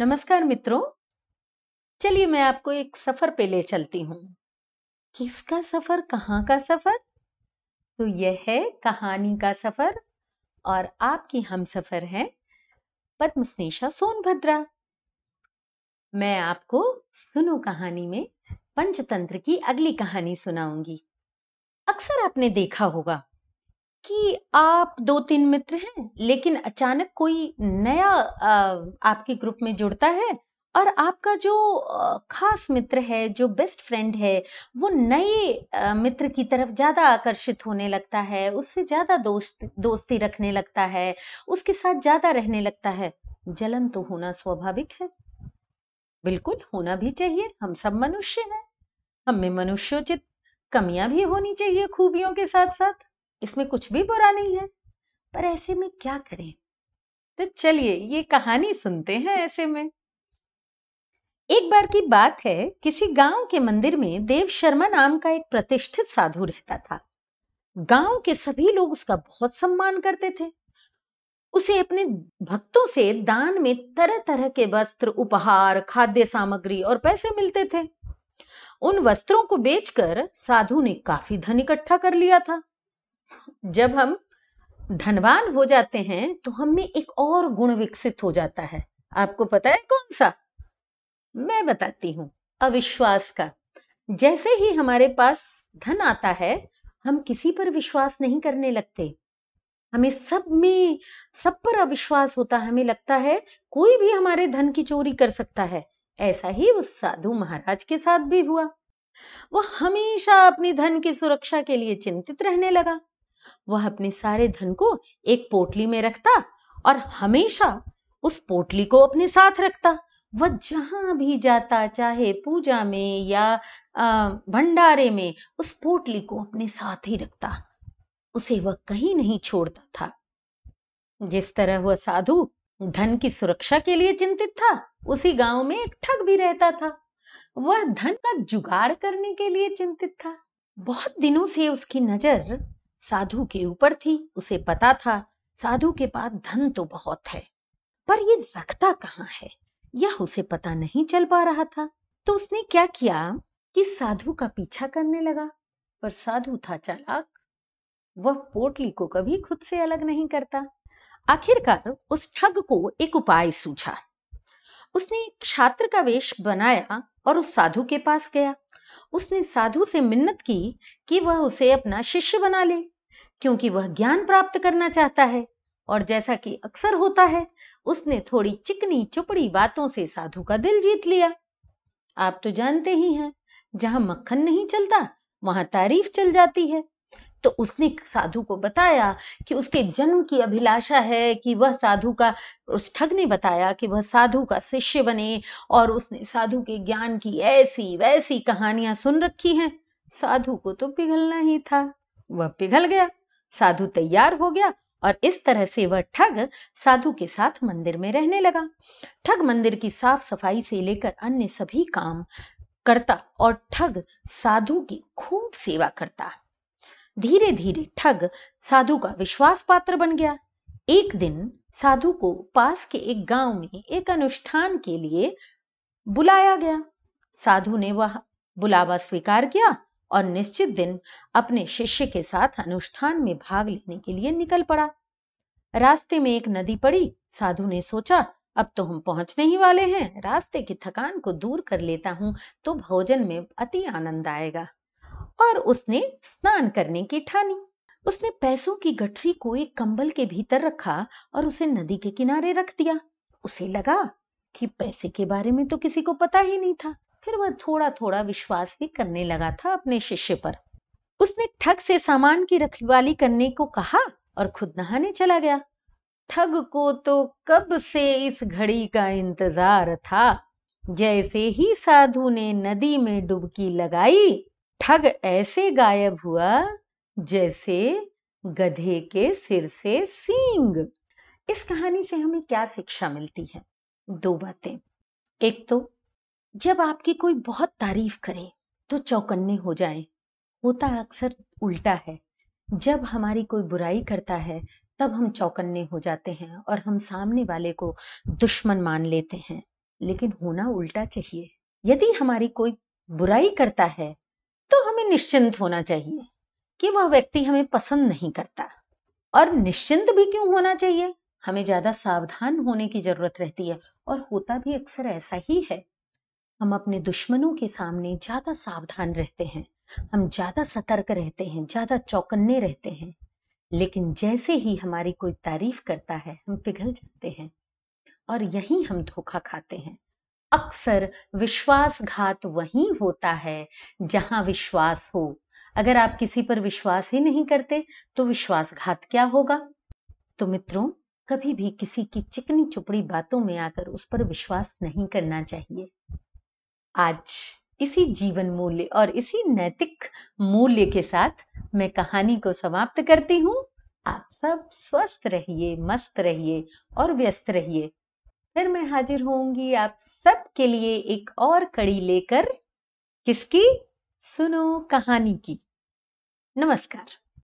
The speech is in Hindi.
नमस्कार मित्रों। चलिए मैं आपको एक सफ़र पे ले चलती हूँ। किसका सफ़र? कहाँ का सफ़र? तो यह है कहानी का सफ़र और आपकी हम सफ़र है पद्मस्नेशा सोनभद्रा। मैं आपको सुनो कहानी में पंचतंत्र की अगली कहानी सुनाऊँगी। अक्सर आपने देखा होगा कि आप दो तीन मित्र हैं, लेकिन अचानक कोई नया आपके ग्रुप में जुड़ता है और आपका जो खास मित्र है, जो बेस्ट फ्रेंड है, वो नए मित्र की तरफ़ ज़्यादा आकर्षित होने लगता है, उससे ज़्यादा दोस्त, दोस्ती रखने लगता है, उसके साथ ज़्यादा रहने लगता है। जलन तो होना स्वाभाविक है। बिल्कुल, होना भी चाहिए, हम सब मनुष्य हैं। हम मनुष्योचित कमियाँ भी होनी चाहिए खूबियों के साथ साथ इसमें कुछ भी बुरा नहीं है, पर ऐसे में क्या करें? तो चलिए, ये कहानी सुनते हैं ऐसे में। एक बार की बात है, किसी गाँव के मंदिर में देव शर्मा नाम का एक प्रतिष्ठित साधु रहता था। गाँव के सभी लोग उसका बहुत सम्मान करते थे। उसे अपने भक्तों से दान में तरह तरह के वस्त्र, उपहार, खाद्य सामग्री और पैसे मिलते थे। उन वस्त्रों को बेचकर साधु ने काफ़ी धन इकट्ठा कर लिया था। जब हम धनवान हो जाते हैं तो हमें एक और गुण विकसित हो जाता है। आपको पता है कौन सा? मैं बताती हूँ, अविश्वास का। जैसे ही हमारे पास धन आता है, हम किसी पर विश्वास नहीं करने लगते। हमें सब में, सब पर अविश्वास होता है हमें लगता है कोई भी हमारे धन की चोरी कर सकता है। ऐसा ही उस साधु महाराज के साथ भी हुआ। वह हमेशा अपनी धन की सुरक्षा के लिए चिंतित रहने लगा। वह अपने सारे धन को एक पोटली में रखता और हमेशा उस पोटली को अपने साथ रखता। वह जहाँ भी जाता, चाहे पूजा में या भंडारे में, उस पोटली को अपने साथ ही रखता। उसे वह कहीं नहीं छोड़ता था। जिस तरह वह साधु धन की सुरक्षा के लिए चिंतित था, उसी गाँव में एक ठग भी रहता था। वह धन का जुगाड़ करने के लिए चिंतित था। बहुत दिनों से उसकी नज़र साधु के ऊपर थी, उसे पता था, साधु के पास धन तो बहुत है। पर ये रखता कहाँ है? यह उसे पता नहीं चल पा रहा था। तो उसने क्या किया कि साधु का पीछा करने लगा? पर साधु था चालाक। वह पोटली को कभी खुद से अलग नहीं करता। आखिरकार उस ठग को एक उपाय सूझा। उसने एक छात्र का वेश बनाया और उस साधु के पास गया। उसने साधु से मिन्नत की कि वह उसे अपना शिष्य बना ले। क्योंकि वह ज्ञान प्राप्त करना चाहता है। और जैसा कि अक्सर होता है, उसने थोड़ी चिकनी चुपड़ी बातों से साधु का दिल जीत लिया। आप तो जानते ही हैं, जहाँ मक्खन नहीं चलता, वहाँ तारीफ़ चल जाती है। तो उसने साधु को बताया कि उसके जन्म की अभिलाषा है कि वह साधु का, उस ठग ने बताया कि वह साधु का शिष्य बने और उसने साधु के ज्ञान की ऐसी वैसी कहानियाँ सुन रखी हैं। साधु को तो पिघलना ही था, वह पिघल गया। साधु तैयार हो गया और इस तरह से वह ठग साधु के साथ मंदिर में रहने लगा। ठग मंदिर की साफ़ सफ़ाई से लेकर अन्य सभी काम करता और ठग साधु की खूब सेवा करता। धीरे धीरे ठग साधु का विश्वास पात्र बन गया। एक दिन साधु को पास के एक गाँव में एक अनुष्ठान के लिए बुलाया गया। साधु ने वह बुलावा स्वीकार किया और निश्चित दिन अपने शिष्य के साथ अनुष्ठान में भाग लेने के लिए निकल पड़ा। रास्ते में एक नदी पड़ी। साधु ने सोचा, अब तो हम पहुँचने ही वाले हैं। रास्ते की थकान को दूर कर लेता हूँ तो भोजन में अति आनंद आएगा। और उसने स्नान करने की ठानी। उसने पैसों की गठरी को एक कंबल के भीतर रखा और उसे नदी के किनारे रख दिया। उसे लगा कि पैसे के बारे में तो किसी को पता ही नहीं था। फिर वह थोड़ा थोड़ा विश्वास भी करने लगा था अपने शिष्य पर। उसने ठग से सामान की रखवाली करने को कहा और खुद नहाने चला गया। ठग को तो कब से इस घड़ी का इंतज़ार था? जैसे ही साधु ने नदी में डुबकी लगाई, ठग ऐसे गायब हुआ जैसे गधे के सिर से सींग। इस कहानी से हमें क्या शिक्षा मिलती है? दो बातें। एक तो जब आपकी कोई बहुत तारीफ़ करे तो चौकन्ने हो जाए। होता अक्सर उल्टा है। जब हमारी कोई बुराई करता है, तब हम चौकन्ने हो जाते हैं और हम सामने वाले को दुश्मन मान लेते हैं। लेकिन होना उल्टा चाहिए। यदि हमारी कोई बुराई करता है तो हमें निश्चिंत होना चाहिए कि वह व्यक्ति हमें पसंद नहीं करता। और निश्चिंत भी क्यों होना चाहिए? हमें ज़्यादा सावधान होने की ज़रूरत रहती है। और होता भी अक्सर ऐसा ही है। हम अपने दुश्मनों के सामने ज़्यादा सावधान रहते हैं। हम ज़्यादा सतर्क रहते हैं, ज़्यादा चौकन्ने रहते हैं। लेकिन जैसे ही हमारी कोई तारीफ़ करता है, हम पिघल जाते हैं और यहीं हम धोखा खाते हैं। अक्सर विश्वासघात वहीं होता है जहाँ विश्वास हो। अगर आप किसी पर विश्वास ही नहीं करते तो विश्वासघात क्या होगा? तो मित्रों, कभी भी किसी की चिकनी चुपड़ी बातों में आकर उस पर विश्वास नहीं करना चाहिए। आज इसी जीवन मूल्य और इसी नैतिक मूल्य के साथ मैं कहानी को समाप्त करती हूँ। आप सब स्वस्थ रहिए, मस्त रहिए और व्यस्त रहिए। फिर मैं हाजिर होंगी आप सब के लिए एक और कड़ी लेकर, किसकी? सुनो कहानी की। नमस्कार।